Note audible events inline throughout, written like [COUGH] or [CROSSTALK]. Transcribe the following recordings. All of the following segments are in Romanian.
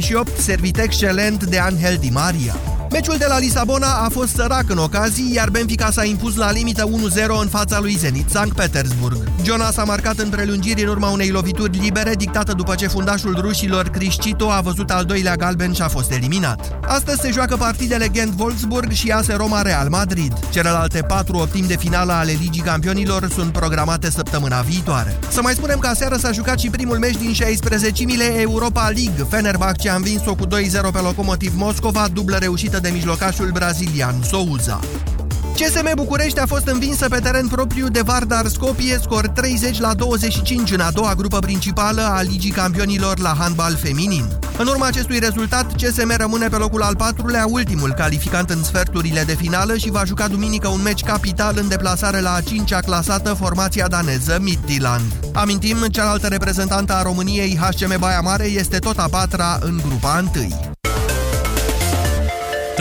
38, servit excelent de Angel Di Maria. Meciul de la Lisabona a fost sărac în ocazii, iar Benfica s-a impus la limită 1-0 în fața lui Zenit Sankt Petersburg. Jonas a marcat în prelungiri în urma unei lovituri libere dictată după ce fundașul rușilor Criscito a văzut al doilea galben și a fost eliminat. Astăzi se joacă partidele Gent Wolfsburg și AS Roma Real Madrid. Celelalte patru optimi de finală ale Ligii Campionilor sunt programate săptămâna viitoare. Să mai spunem că aseară s-a jucat și primul meci din 16-mile Europa League. Fenerbahce a învins-o cu 2-0 pe Locomotiv Moscova, dublă reușită de mijlocașul brazilian Souza. CSM București a fost învinsă pe teren propriu de Vardar Skopje, scor 30 la 25 în a doua grupă principală a Ligii Campionilor la handbal feminin. În urma acestui rezultat, CSM rămâne pe locul al patrulea, ultimul calificant în sferturile de finală și va juca duminică un meci capital în deplasare la a cincea clasată formația daneză Midtjylland. Amintim, cealaltă reprezentantă a României, HCM Baia Mare, este tot a patra în grupa 1.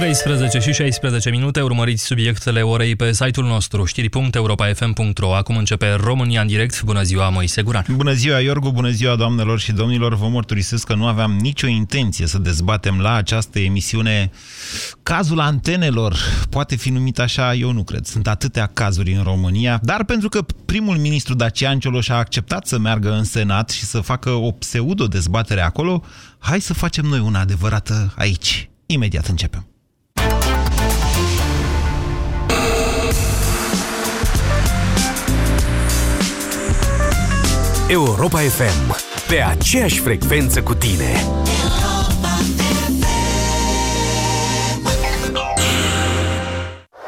13 și 16 minute, urmăriți subiectele orei pe site-ul nostru, știri.europa.fm.ro. Acum începe România în direct. Bună ziua, Moise Guran. Bună ziua, Iorgu, bună ziua, doamnelor și domnilor. Vă mărturisesc că nu aveam nicio intenție să dezbatem la această emisiune cazul antenelor. Poate fi numit așa, eu nu cred. Sunt atâtea cazuri în România, dar pentru că primul ministru Dacian Cioloș a acceptat să meargă în Senat și să facă o pseudo-dezbatere acolo, hai să facem noi una adevărată aici. Imediat începem. Europa FM. Pe aceeași frecvență cu tine.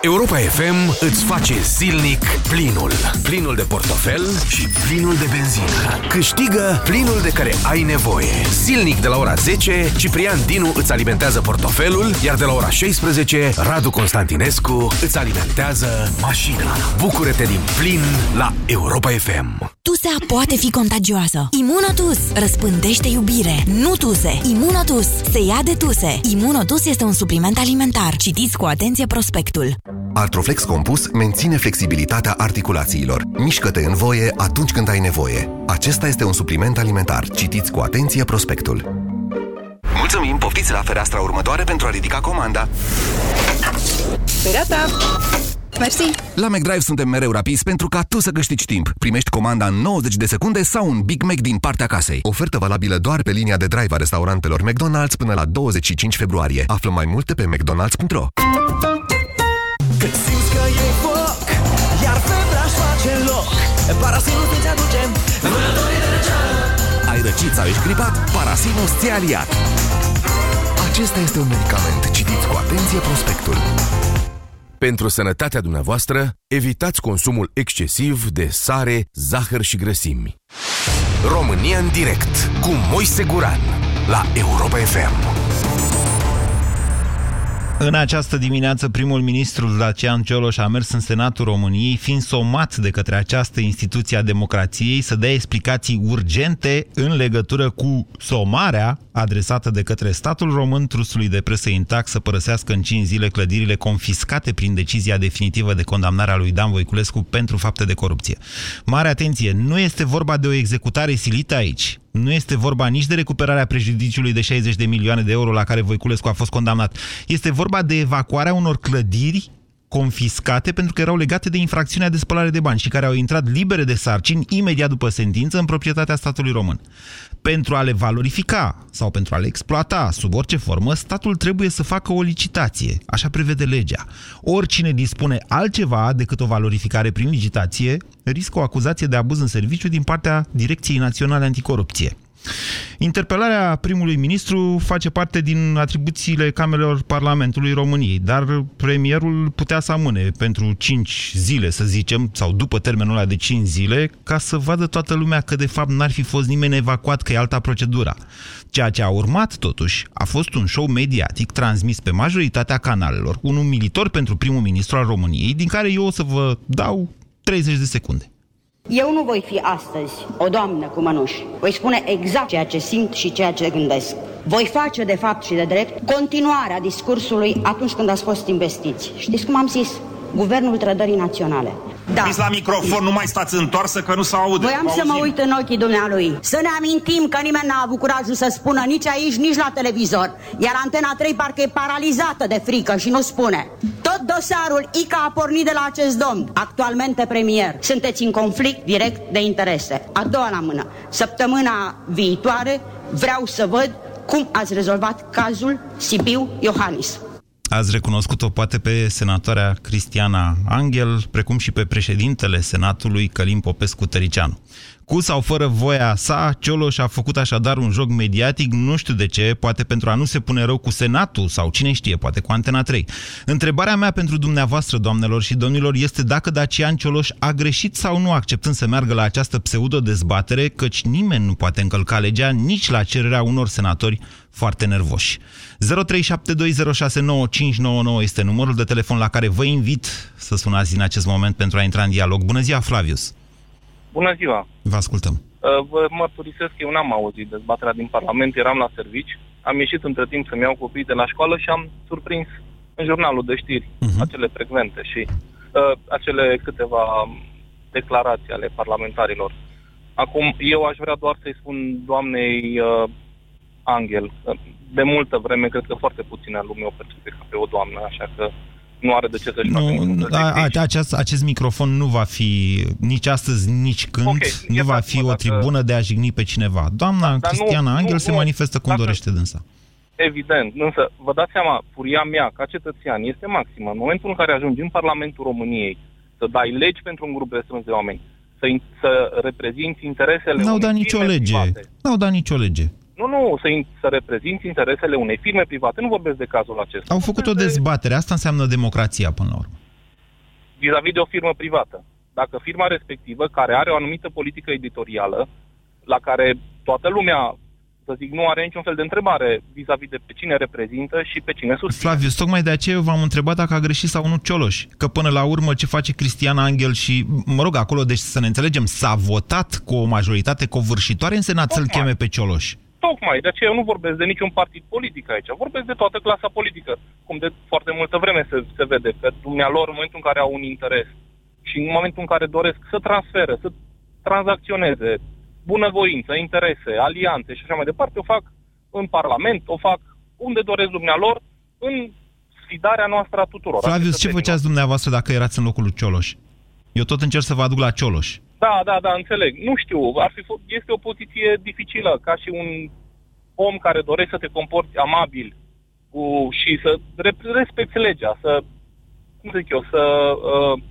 Europa FM îți face zilnic plinul. Plinul de portofel și plinul de benzină. Câștigă plinul de care ai nevoie. Zilnic de la ora 10, Ciprian Dinu îți alimentează portofelul, iar de la ora 16, Radu Constantinescu îți alimentează mașina. Bucură-te din plin la Europa FM. Tusea poate fi contagioasă. Imunotus răspândește iubire. Nu tuse. Imunotus se ia de tuse. Imunotus este un supliment alimentar. Citiți cu atenție prospectul. Artroflex Compus menține flexibilitatea articulațiilor. Mișcă-te în voie atunci când ai nevoie. Acesta este un supliment alimentar. Citiți cu atenție prospectul. Mulțumim, poftiți la fereastra următoare pentru a ridica comanda. Gata! Mersi! La McDrive suntem mereu rapizi pentru ca tu să câștigi timp. Primești comanda în 90 de secunde sau un Big Mac din partea casei. Ofertă valabilă doar pe linia de drive a restaurantelor McDonald's până la 25 februarie. Află mai multe pe mcdonalds.ro Când simți că e foc, iar febra își face loc Parasinul ți aduce vânătorii de răceală Ai răcit sau ești gripat? Parasinus ți aliat. Acesta este un medicament. Citiți cu atenție prospectul. Pentru sănătatea dumneavoastră, evitați consumul excesiv de sare, zahăr și grăsimi. România în direct cu Moise Guran la Europa FM. În această dimineață, primul ministru Dacian Cioloș a mers în Senatul României, fiind somat de către această instituție a democrației să dea explicații urgente în legătură cu somarea adresată de către statul român trusului de presă intact să părăsească în 5 zile clădirile confiscate prin decizia definitivă de condamnare a lui Dan Voiculescu pentru fapte de corupție. Mare atenție, nu este vorba de o executare silită aici. Nu este vorba nici de recuperarea prejudiciului de 60 de milioane de euro la care Voiculescu a fost condamnat. Este vorba de evacuarea unor clădiri confiscate pentru că erau legate de infracțiunea de spălare de bani și care au intrat libere de sarcini imediat după sentință în proprietatea statului român. Pentru a le valorifica sau pentru a le exploata sub orice formă, statul trebuie să facă o licitație, așa prevede legea. Oricine dispune altceva decât o valorificare prin licitație, riscă o acuzație de abuz în serviciu din partea Direcției Naționale Anticorupție. Interpelarea primului ministru face parte din atribuțiile Camerelor Parlamentului României, dar premierul putea să amâne pentru 5 zile, să zicem, sau după termenul ăla de 5 zile, ca să vadă toată lumea că de fapt n-ar fi fost nimeni evacuat, că e alta procedura. Ceea ce a urmat, totuși, a fost un show mediatic transmis pe majoritatea canalelor, un umilitor pentru primul ministru al României, din care eu o să vă dau 30 de secunde. Eu nu voi fi astăzi o doamnă cu mănuși. Voi spune exact ceea ce simt și ceea ce gândesc. Voi face de fapt și de drept continuarea discursului atunci când ați fost investiți. Știți cum am zis? Guvernul Trădării Naționale. Da. Fiți la microfon, nu mai stați întoarsă că nu s aude. Voiam să mă Auzim. uit în ochii dumnealui. Să ne amintim că nimeni n-a avut curajul să spună nici aici, nici la televizor. Iar Antena 3 parcă e paralizată de frică și nu spune. Tot dosarul ICA a pornit de la acest domn, actualmente premier. Sunteți în conflict direct de interese. A doua la mână. Săptămâna viitoare vreau să văd cum ați rezolvat cazul Sibiu Iohannis. Ați recunoscut-o poate pe senatoarea Cristiana Angel, precum și pe președintele Senatului Călim Popescu Tăricianu. Cu sau fără voia sa, Cioloș a făcut așadar un joc mediatic, nu știu de ce, poate pentru a nu se pune rău cu Senatul sau cine știe, poate cu Antena 3. Întrebarea mea pentru dumneavoastră, doamnelor și domnilor, este dacă Dacian Cioloș a greșit sau nu acceptând să meargă la această pseudo-dezbatere, căci nimeni nu poate încălca legea nici la cererea unor senatori foarte nervoși. 0372069599 este numărul de telefon la care vă invit să sunați în acest moment pentru a intra în dialog. Bună ziua, Flavius! Bună ziua! Vă ascultăm. Uh, Vă mărturisesc că eu n-am auzit dezbaterea din Parlament, eram la servici, am ieșit între timp să-mi iau copiii de la școală și am surprins în jurnalul de știri uh-huh. acele frecvente și uh, acele câteva declarații ale parlamentarilor. Acum, eu aș vrea doar să-i spun doamnei uh, Angel, că de multă vreme, cred că foarte puțină lume o percepe ca pe o doamnă, așa că nu are de ce să-și facă Nu, niciun a, a, acest, acest microfon nu va fi nici astăzi, nici când, Ok, nu va iertați-mă fi o dacă- tribună de a jigni pe cineva. Doamna Dar nu- Cristiana nu- Angel se nu- manifestă cum dacă- dorește dânsa. Evident, însă vă dați seama, furia mea ca cetățean este maximă. În momentul în care ajungi în Parlamentul României să dai legi pentru un grup restrâns de oameni, să, in- să reprezinți interesele N-au unei dat nicio firme lege. private. N-au dat nicio lege. Nu, nu, să, in- să reprezinți interesele unei firme private. Nu vorbesc de cazul acesta. Au făcut o Vorbesc de- dezbatere. Asta înseamnă democrația până la urmă. vis-a-vis de o firmă privată. Dacă firma respectivă, care are o anumită politică editorială, la care toată lumea, să zic, nu are niciun fel de întrebare vis-a-vis de pe cine reprezintă și pe cine susține. Flavius, tocmai de aceea eu v-am întrebat dacă a greșit sau nu Cioloș. Că până la urmă ce face Cristiana Angel și, mă rog, acolo, deci să ne înțelegem, s-a votat cu o majoritate covârșitoare în Senat să-l Tocmai. cheme pe Cioloș. Tocmai, de aceea eu nu vorbesc de niciun partid politic aici, vorbesc de toată clasa politică, cum de foarte multă vreme se, se vede, că dumnealor, în momentul în care au un interes și în momentul în care doresc să transfere, să tranzacționeze, bunăvoință, interese, alianțe și așa mai departe, o fac în Parlament, o fac unde doresc dumnealor, în sfidarea noastră a tuturor. a Flavius, ce cetățenilor. făceați dumneavoastră dacă erați în locul lui Cioloș? Eu tot încerc să vă aduc la Cioloș. Da, da, da, înțeleg. Nu știu, ar fi, f- este o poziție dificilă, ca și un om care dorește să te comporți amabil cu, și să re- respecti legea, să, cum să zic eu, să, uh,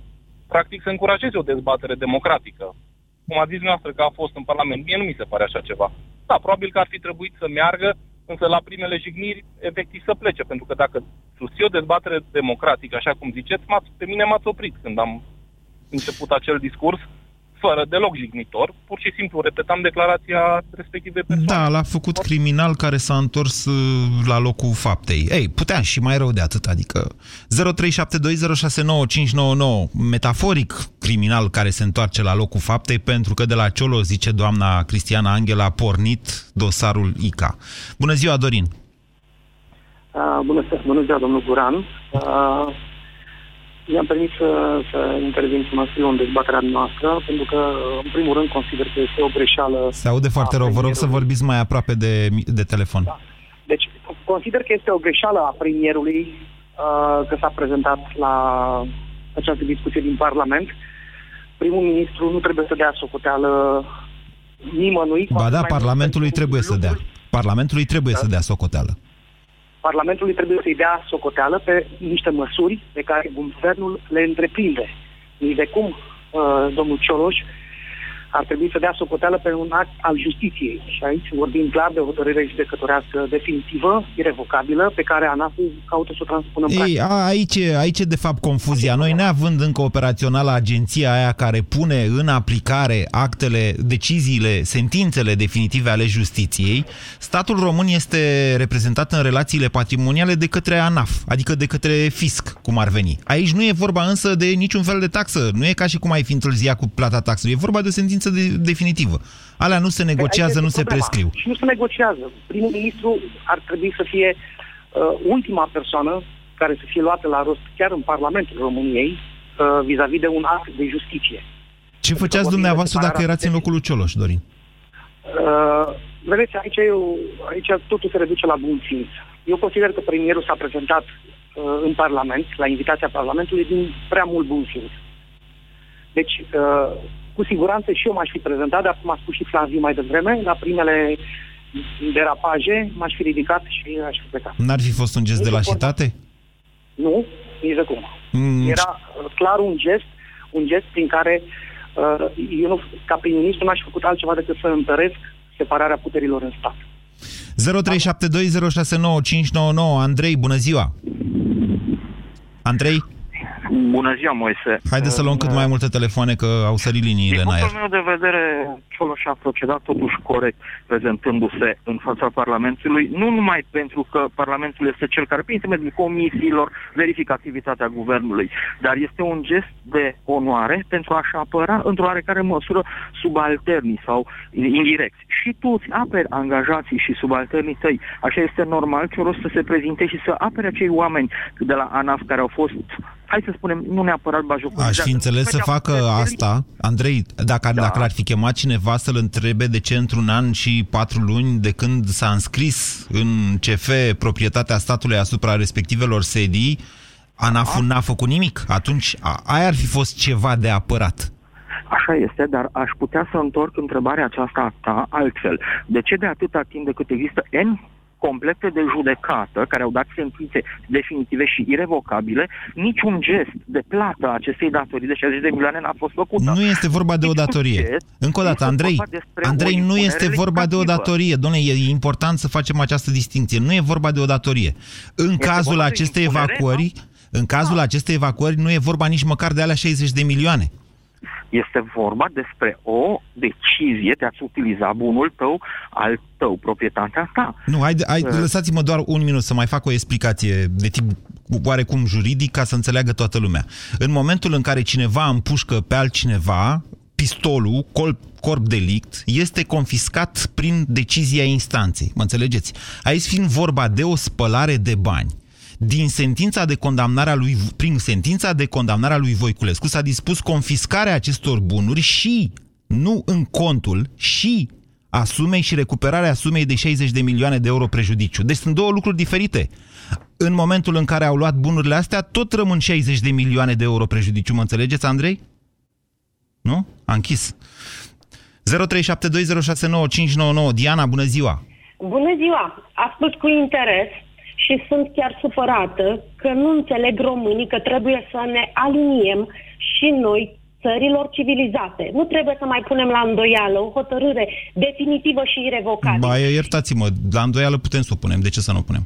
practic, să încurajezi o dezbatere democratică. Cum a zis noastră că a fost în Parlament, mie nu mi se pare așa ceva. Da, probabil că ar fi trebuit să meargă, însă la primele jigniri, efectiv, să plece, pentru că dacă susții o dezbatere democratică, așa cum ziceți, m-ați, pe mine m-ați oprit când am început acel discurs, fără deloc jignitor, pur și simplu repetam declarația respectivei persoane. Da, l-a făcut criminal care s-a întors uh, la locul faptei. Ei, putea și mai rău de atât, adică 0372069599, metaforic criminal care se întoarce la locul faptei pentru că de la Ciolo, zice doamna Cristiana Angela, a pornit dosarul ICA. Bună ziua, Dorin! Uh, bună, seara, bună ziua, domnul Guran. Uh, mi-am permis să, să intervin să mă scriu în dezbaterea noastră, pentru că, în primul rând, consider că este o greșeală. Se aude foarte a rău, vă rog să premierului. vorbiți mai aproape de, de telefon. Deci, consider că este o greșeală a premierului uh, că s-a prezentat la această discuție din Parlament. Primul ministru nu trebuie să dea socoteală nimănui. cu Ba atât da, mai mult Parlamentului pentru trebuie să dea. lucruri Parlamentului trebuie să dea socoteală. Parlamentului trebuie să-i dea socoteală pe niște măsuri pe care guvernul le întreprinde. Nici de cum uh, domnul Cioloș ar trebui să dea socoteală pe un act al justiției. Și aici vorbim clar de o hotărâre judecătorească definitivă, irrevocabilă, pe care ANAF-ul caută să o transpună în Ei, practică. a, aici, e- aici e de fapt confuzia. Noi neavând încă operațională agenția aia care pune în aplicare actele, deciziile, sentințele definitive ale justiției, statul român este reprezentat în relațiile patrimoniale de către ANAF, adică de către fisc, cum ar veni. Aici nu e vorba însă de niciun fel de taxă. Nu e ca și cum ai fi întârziat cu plata taxelor. E vorba de o sentință de, definitivă. Alea nu se negociază, Aici nu este se problema. prescriu. Și nu se negociază. Primul ministru ar trebui să fie uh, ultima persoană care să fie luată la rost chiar în Parlamentul României uh, vis-a-vis de un act de justiție. Ce făceați dumneavoastră dacă erați în locul lui Cioloș, Dorin? Uh, vedeți, aici, eu, aici totul se reduce la bun simț. Eu consider că premierul s-a prezentat uh, în Parlament, la invitația Parlamentului, din prea mult bun simț. Deci, uh, cu siguranță și eu m-aș fi prezentat, dar cum a spus și Flaviu mai devreme, la primele derapaje m-aș fi ridicat și aș fi plecat. N-ar fi fost un gest de lașitate? Nu, nici de cum. Mm, Era uh, clar un gest, un gest prin care uh, eu, nu, ca prim-ministru, n-aș fi făcut altceva decât să întăresc separarea puterilor în stat. 0372069599 Andrei, bună ziua! Andrei? Bună ziua, Moise. Haideți să luăm cât mai multe telefoane, că au sărit liniile Din în aer. punctul meu de vedere, Cioloș a procedat totuși corect prezentându-se în fața Parlamentului, nu numai pentru că Parlamentul este cel care, prin intermediul comisiilor, verifică activitatea guvernului, dar este un gest de onoare pentru a-și apăra într-o oarecare măsură subalternii sau indirecți. Și tu îți aperi angajații și subalternii tăi. Așa este normal Cioloș să se prezinte și să apere acei oameni de la ANAF care au fost hai să spunem, nu neapărat bajocuri. Aș fi înțeles să facă asta, Andrei, dacă, da. dacă l-ar fi chemat cineva să-l întrebe de ce într-un an și patru luni de când s-a înscris în CF proprietatea statului asupra respectivelor sedii, ANAF n-a făcut nimic. Atunci a, aia ar fi fost ceva de apărat. Așa este, dar aș putea să întorc întrebarea aceasta a ta altfel. De ce de atâta timp de cât există N complete de judecată, care au dat sentințe definitive și irrevocabile, niciun gest de plată a acestei datorii de 60 de milioane n-a fost făcut. Nu este vorba de o datorie. Încă o dată, Andrei, Andrei, nu este vorba de o datorie. Doamne, e important să facem această distinție. Nu e vorba de o datorie. În Este cazul vorba de acestei impunere, evacuări, în cazul acestei evacuări nu e vorba nici măcar de alea 60 de milioane. Este vorba despre o decizie de a-ți utiliza bunul tău, al tău, proprietatea ta. Nu, hai, hai, Uh. lăsați-mă doar un minut să mai fac o explicație de tip oarecum juridic ca să înțeleagă toată lumea. În momentul în care cineva împușcă pe altcineva, pistolul, corp, corp delict, este confiscat prin decizia instanței. Mă înțelegeți? Aici fiind vorba de o spălare de bani, din sentința de condamnare a lui, prin sentința de condamnare a lui Voiculescu s-a dispus confiscarea acestor bunuri și, nu în contul, și a sumei și recuperarea sumei de 60 de milioane de euro prejudiciu. Deci sunt două lucruri diferite. În momentul în care au luat bunurile astea, tot rămân 60 de milioane de euro prejudiciu. Mă înțelegeți, Andrei? Nu? A închis. 0372069599 Diana, bună ziua! Bună ziua! Ascult cu interes și sunt chiar supărată că nu înțeleg românii că trebuie să ne aliniem și noi țărilor civilizate. Nu trebuie să mai punem la îndoială o hotărâre definitivă și irrevocabilă. Ba, iertați-mă, la îndoială putem să o punem. De ce să nu o punem?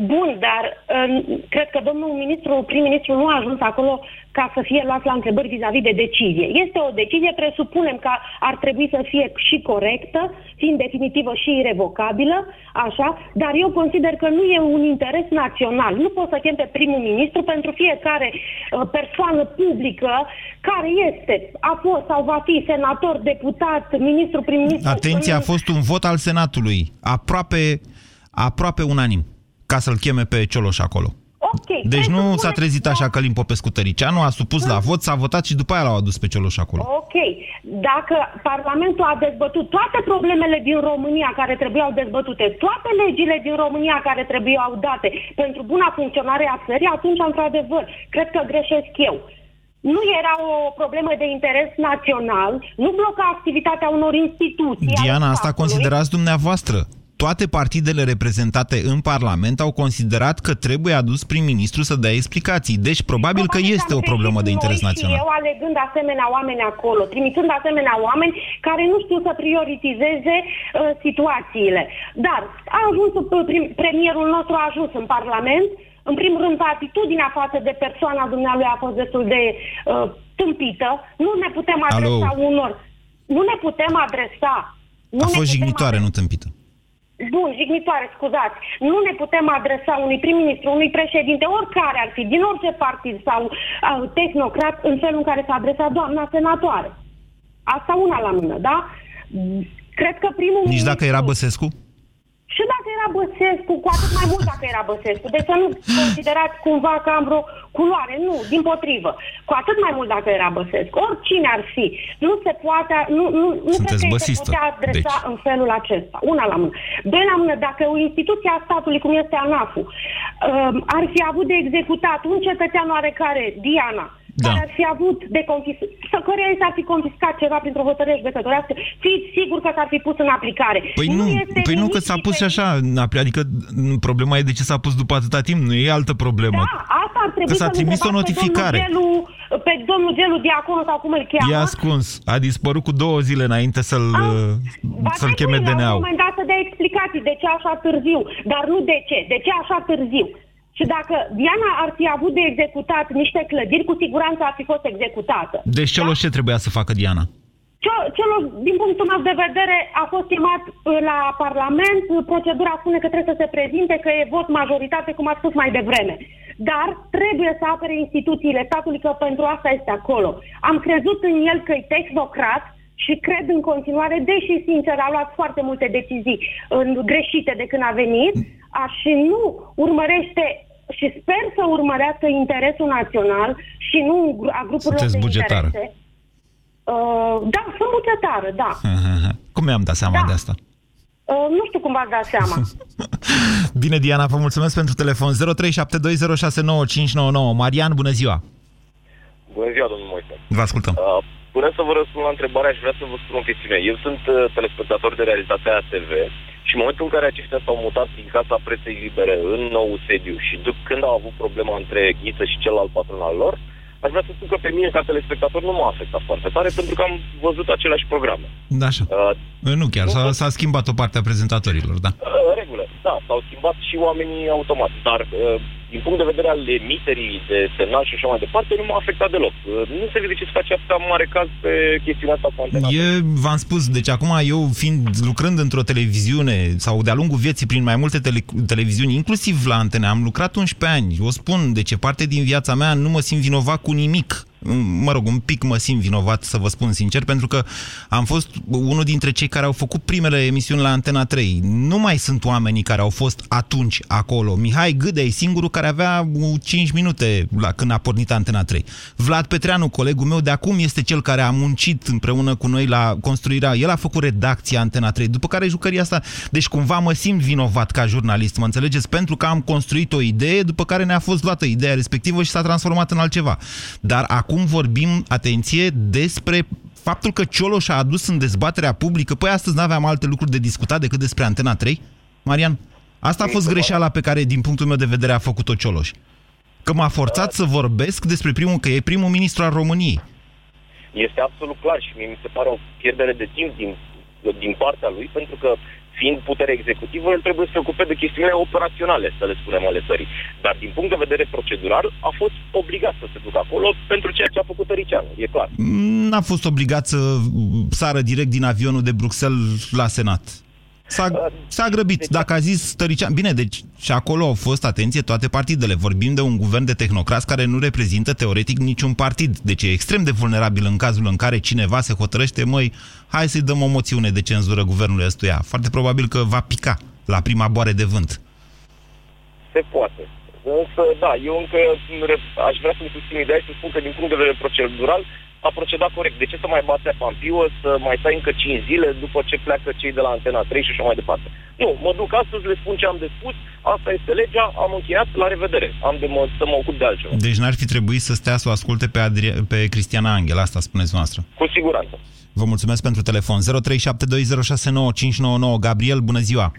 Bun, dar uh, cred că domnul ministru, prim-ministru nu a ajuns acolo ca să fie luat la întrebări vis-a-vis de decizie. Este o decizie, presupunem că ar trebui să fie și corectă, fiind definitivă și irrevocabilă, așa, dar eu consider că nu e un interes național. Nu poți să chem pe primul ministru pentru fiecare uh, persoană publică care este, a fost sau va fi senator, deputat, ministru, prim-ministru. Atenție, a fost un vot al Senatului, aproape, aproape unanim, ca să-l cheme pe Cioloș acolo. Ok. Deci nu s-a trezit așa Călim Popescu Tăricianu, a supus la vot, s-a votat și după aia l-au adus pe Cioloș acolo. Ok. Dacă Parlamentul a dezbătut toate problemele din România care trebuiau dezbătute, toate legile din România care trebuiau date pentru buna funcționare a țării, atunci, într-adevăr, cred că greșesc eu. Nu era o problemă de interes național, nu bloca activitatea unor instituții. ale Diana, asta statului. considerați dumneavoastră. Toate partidele reprezentate în Parlament au considerat că trebuie adus prim-ministru să dea explicații. Deci probabil că este o problemă de interes Noi Și național. eu alegând asemenea oameni acolo, trimițând asemenea oameni care nu știu să prioritizeze uh, situațiile. Dar a ajuns, uh, prim, premierul nostru a ajuns în Parlament, în primul rând, atitudinea față de persoana dumnealui a fost destul de uh, tâmpită. Nu ne putem adresa Alo. unor... Nu ne putem adresa... Nu A ne fost putem jignitoare, nu tâmpită. Bun, jignitoare, scuzați. Nu ne putem adresa unui prim-ministru, unui președinte, oricare ar fi, din orice partid sau uh, tehnocrat, în felul în care s-a adresat doamna senatoare. Asta una la mână, da? Cred că primul Nici dacă era Băsescu? Și dacă era Băsescu, cu atât mai mult dacă era Băsescu. Deci să nu considerați cumva că am vreo culoare. Nu, din potrivă. Cu atât mai mult dacă era Băsescu. Oricine ar fi. Nu se poate, nu, nu, nu cred Sunteți că îi se băsistă. putea adresa Deci. în felul acesta. Una la mână. Doi la mână, dacă o instituție a statului, cum este ANAF-ul, um, ar fi avut de executat un cetățean oarecare, Diana, Da. care ar fi avut de confiscat, să căreia i s-ar fi confiscat ceva printr-o hotărâre judecătorească, fiți sigur că s-ar fi pus în aplicare. Păi nu, este păi nu nimic că s-a pus și așa, adică m, problema e de ce s-a pus după atâta timp, nu e altă problemă. Da, asta ar trebui Că s-a să-l trimis o întrebați notificare. Pe domnul, Gelu, pe domnul Gelu Diaconu sau cum îl cheamă. E ascuns, a dispărut cu două zile înainte să-l, Ba să-l da, cheme mâine, La un DNA-ul. moment dat să dea explicații de ce așa târziu, dar nu de ce, de ce așa târziu. Și dacă Diana ar fi avut de executat niște clădiri, cu siguranță ar fi fost executată. Deci celor ce trebuia să facă Diana? Ce- Celor, din punctul meu de vedere, a fost chemat uh, la Parlament. Procedura spune că trebuie să se prezinte, că e vot majoritate, cum a spus mai devreme. Dar trebuie să apere instituțiile statului, că pentru asta este acolo. Am crezut în el că e tehnocrat și cred în continuare, deși, sincer, a luat foarte multe decizii uh, greșite de când a venit a, și nu urmărește și sper să urmărească interesul național și nu a grupurilor Sunteți de bugetară. interese. Uh, da, sunt bugetară, da. [LAUGHS] Cum mi-am dat seama Da. de asta? Uh, nu știu cum v-ați dat seama. [LAUGHS] Bine, Diana, vă mulțumesc pentru telefon. 0372069599. Marian, bună ziua! Bună ziua, domnul Moise. Vă ascultăm. Uh, Până să vă răspund la întrebare, aș vrea să vă spun o chestiune. Eu sunt uh, telespectator de realitate ATV și în momentul în care aceștia s-au mutat din Casa Presei Libere în nou sediu și dup- când au avut problema între Ghiță și celălalt patron al lor, aș vrea să spun că pe mine ca telespectator nu m-a afectat foarte tare pentru că am văzut aceleași programe. Da, așa. Uh, Nu chiar, s-a, s-a schimbat o parte a prezentatorilor, da. în regulă, da, s-au schimbat și oamenii automat, dar uh, din punct de vedere al emiterii de semnal și așa mai departe, nu m-a afectat deloc. Uh, Nu se vede ce se face atâta mare caz pe chestiunea asta cu antena. E, v-am spus, deci acum eu fiind lucrând într-o televiziune sau de-a lungul vieții prin mai multe tele, televiziuni, inclusiv la antene, am lucrat 11 ani. O spun, deci e parte din viața mea, nu mă simt vinovat cu nimic. Mă rog, un pic mă simt vinovat, să vă spun sincer, pentru că am fost unul dintre cei care au făcut primele emisiuni la Antena 3. Nu mai sunt oamenii care au fost atunci acolo. Mihai Gâdea e singurul care avea uh, 5 minute la, când a pornit Antena 3. Vlad Petreanu, colegul meu de acum, este cel care a muncit împreună cu noi la construirea. El a făcut redacția Antena 3, după care jucăria asta. Deci cumva mă simt vinovat ca jurnalist, mă înțelegeți? Pentru că am construit o idee, după care ne-a fost luată ideea respectivă și s-a transformat în altceva. Dar acum vorbim, atenție, despre faptul că Cioloș a adus în dezbaterea publică, păi astăzi nu aveam alte lucruri de discutat decât despre Antena 3? Marian? Asta a fost greșeala pe care, din punctul meu de vedere, a făcut-o Cioloș. Că m-a forțat să vorbesc despre primul, că e primul ministru al României. Este absolut clar și mie mi se pare o pierdere de timp din, din partea lui, pentru că fiind putere executivă, el trebuie să se ocupe de chestiunile operaționale, să le spunem, ale țării. Dar din punct de vedere procedural, a fost obligat să se ducă acolo pentru ceea ce a făcut Tăricianu, e clar. N-a fost obligat să sară direct din avionul de Bruxelles la Senat. S-a, s-a grăbit. Dacă a zis Tărician... Bine, deci și acolo au fost, atenție, toate partidele. Vorbim de un guvern de tehnocrați care nu reprezintă teoretic niciun partid. Deci e extrem de vulnerabil în cazul în care cineva se hotărăște, măi, hai să-i dăm o moțiune de cenzură guvernului ăstuia. Foarte probabil că va pica la prima boare de vânt. Se poate. Însă, da, eu încă aș vrea să-mi susțin ideea și să spun că din punct de vedere procedural a procedat corect. De ce să mai bate pampiuă, să mai stai încă 5 zile după ce pleacă cei de la Antena 3 și așa mai departe? Nu, mă duc astăzi, le spun ce am de spus, asta este legea, am încheiat, la revedere. Am de mă, să mă ocup de altceva. Deci n-ar fi trebuit să stea să o asculte pe, Adria... pe Cristiana Angel, asta spuneți noastră. Cu siguranță. Vă mulțumesc pentru telefon. 0372069599. Gabriel, bună ziua!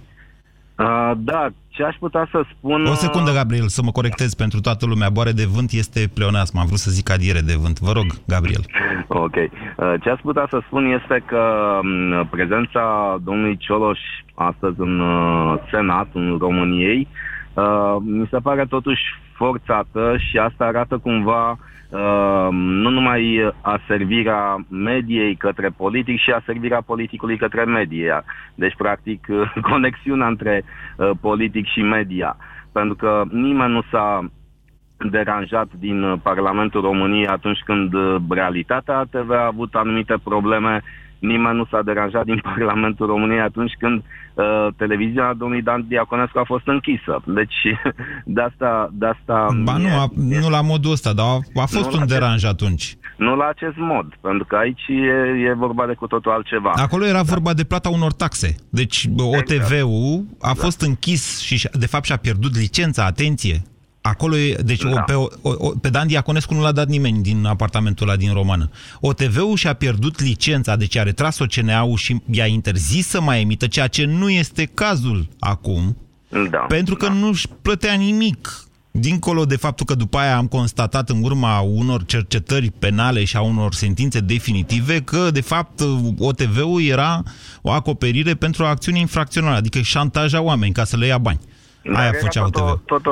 Uh, da, ce aș putea să spun... O secundă, Gabriel, să mă corectez pentru toată lumea. Boare de vânt este pleonasm. Am vrut să zic adiere de vânt. Vă rog, Gabriel. [LAUGHS] Ok. Uh, Ce aș putea să spun este că m, prezența domnului Cioloș astăzi în uh, Senat, în României, uh, mi se pare totuși forțată și asta arată cumva uh, nu numai aservirea mediei către politic și aservirea politicului către media. Deci, practic, [LAUGHS] conexiunea între uh, politic și media. Pentru că nimeni nu s-a deranjat din uh, Parlamentul României atunci când uh, realitatea TV a avut anumite probleme nimeni nu s-a deranjat din [LAUGHS] Parlamentul României atunci când uh, televiziunea domnului Dan Diaconescu a fost închisă. Deci [LAUGHS] de asta... De asta ba nu, a, nu la modul ăsta, dar a, a fost un deranj atunci. Nu la acest mod, pentru că aici e, e vorba de cu totul altceva. Acolo era da. vorba de plata unor taxe. Deci OTV-ul a da. fost închis și de fapt și-a pierdut licența, atenție. Acolo e, deci da. pe, o, o, pe Dan Diaconescu nu l-a dat nimeni din apartamentul ăla din Romană. OTV-ul și-a pierdut licența, deci a retras-o CNA-ul și i-a interzis să mai emită, ceea ce nu este cazul acum, da, pentru că da. nu-și plătea nimic. Dincolo de faptul că după aia am constatat în urma unor cercetări penale și a unor sentințe definitive că, de fapt, OTV-ul era o acoperire pentru acțiuni infracționale, adică șantaja oameni ca să le ia bani. Aia făcea tot, o, OTV. tot o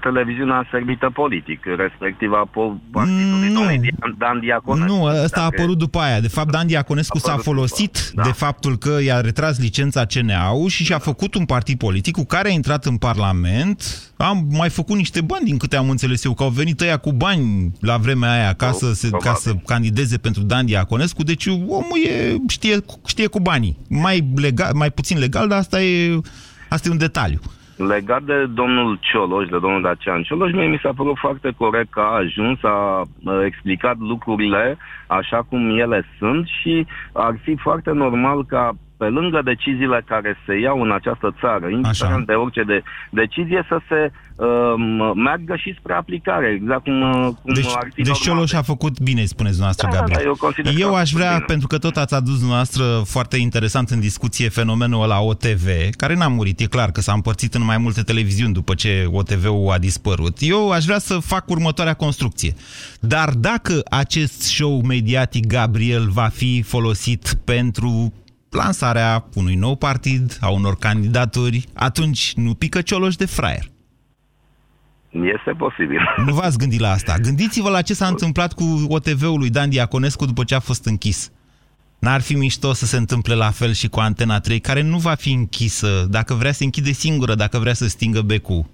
televiziune servită politic, respectiv a po- partidului domnului Dan Diaconescu. Nu, ăsta a Dacă- apărut după aia. De fapt, Dan Diaconescu A s-a apărut folosit de faptul că i-a retras licența CNA-ul și și-a făcut un partid politic cu care a intrat în Parlament. Am mai făcut niște bani, din câte am înțeles eu, că au venit ăia cu bani la vremea aia ca, să, se, ca să candideze pentru Dan Diaconescu. Deci omul e, știe, știe cu banii. Mai, legal, mai puțin legal, dar asta e, asta e un detaliu. Legat de domnul Cioloș, de domnul Dacian Cioloș, mie mi s-a părut foarte corect că a ajuns, a uh, explicat lucrurile așa cum ele sunt și ar fi foarte normal ca pe lângă deciziile care se iau în această țară, indiferent de orice de, decizie, să se uh, meargă și spre aplicare, exact cum, uh, cum Deci, ar fi deci normal. Cioloș a făcut bine, spuneți dumneavoastră, Da, da, Gabriel. da, eu consider că eu a aș făcut vrea, bine. pentru că tot ați adus dumneavoastră foarte interesant în discuție fenomenul la OTV, care n-a murit, e clar că s-a împărțit în mai multe televiziuni după ce OTV-ul a dispărut. Eu aș vrea să fac următoarea construcție. Dar dacă acest show mediatic, Gabriel, va fi folosit pentru lansarea unui nou partid, a unor candidaturi, atunci nu pică Cioloș de fraier. Este posibil. [LAUGHS] Nu v-ați gândit la asta. Gândiți-vă la ce s-a întâmplat cu OTV-ul lui Dan Diaconescu după ce a fost închis. N-ar fi mișto să se întâmple la fel și cu Antena 3, care nu va fi închisă. Dacă vrea să închide singură, dacă vrea să stingă becul.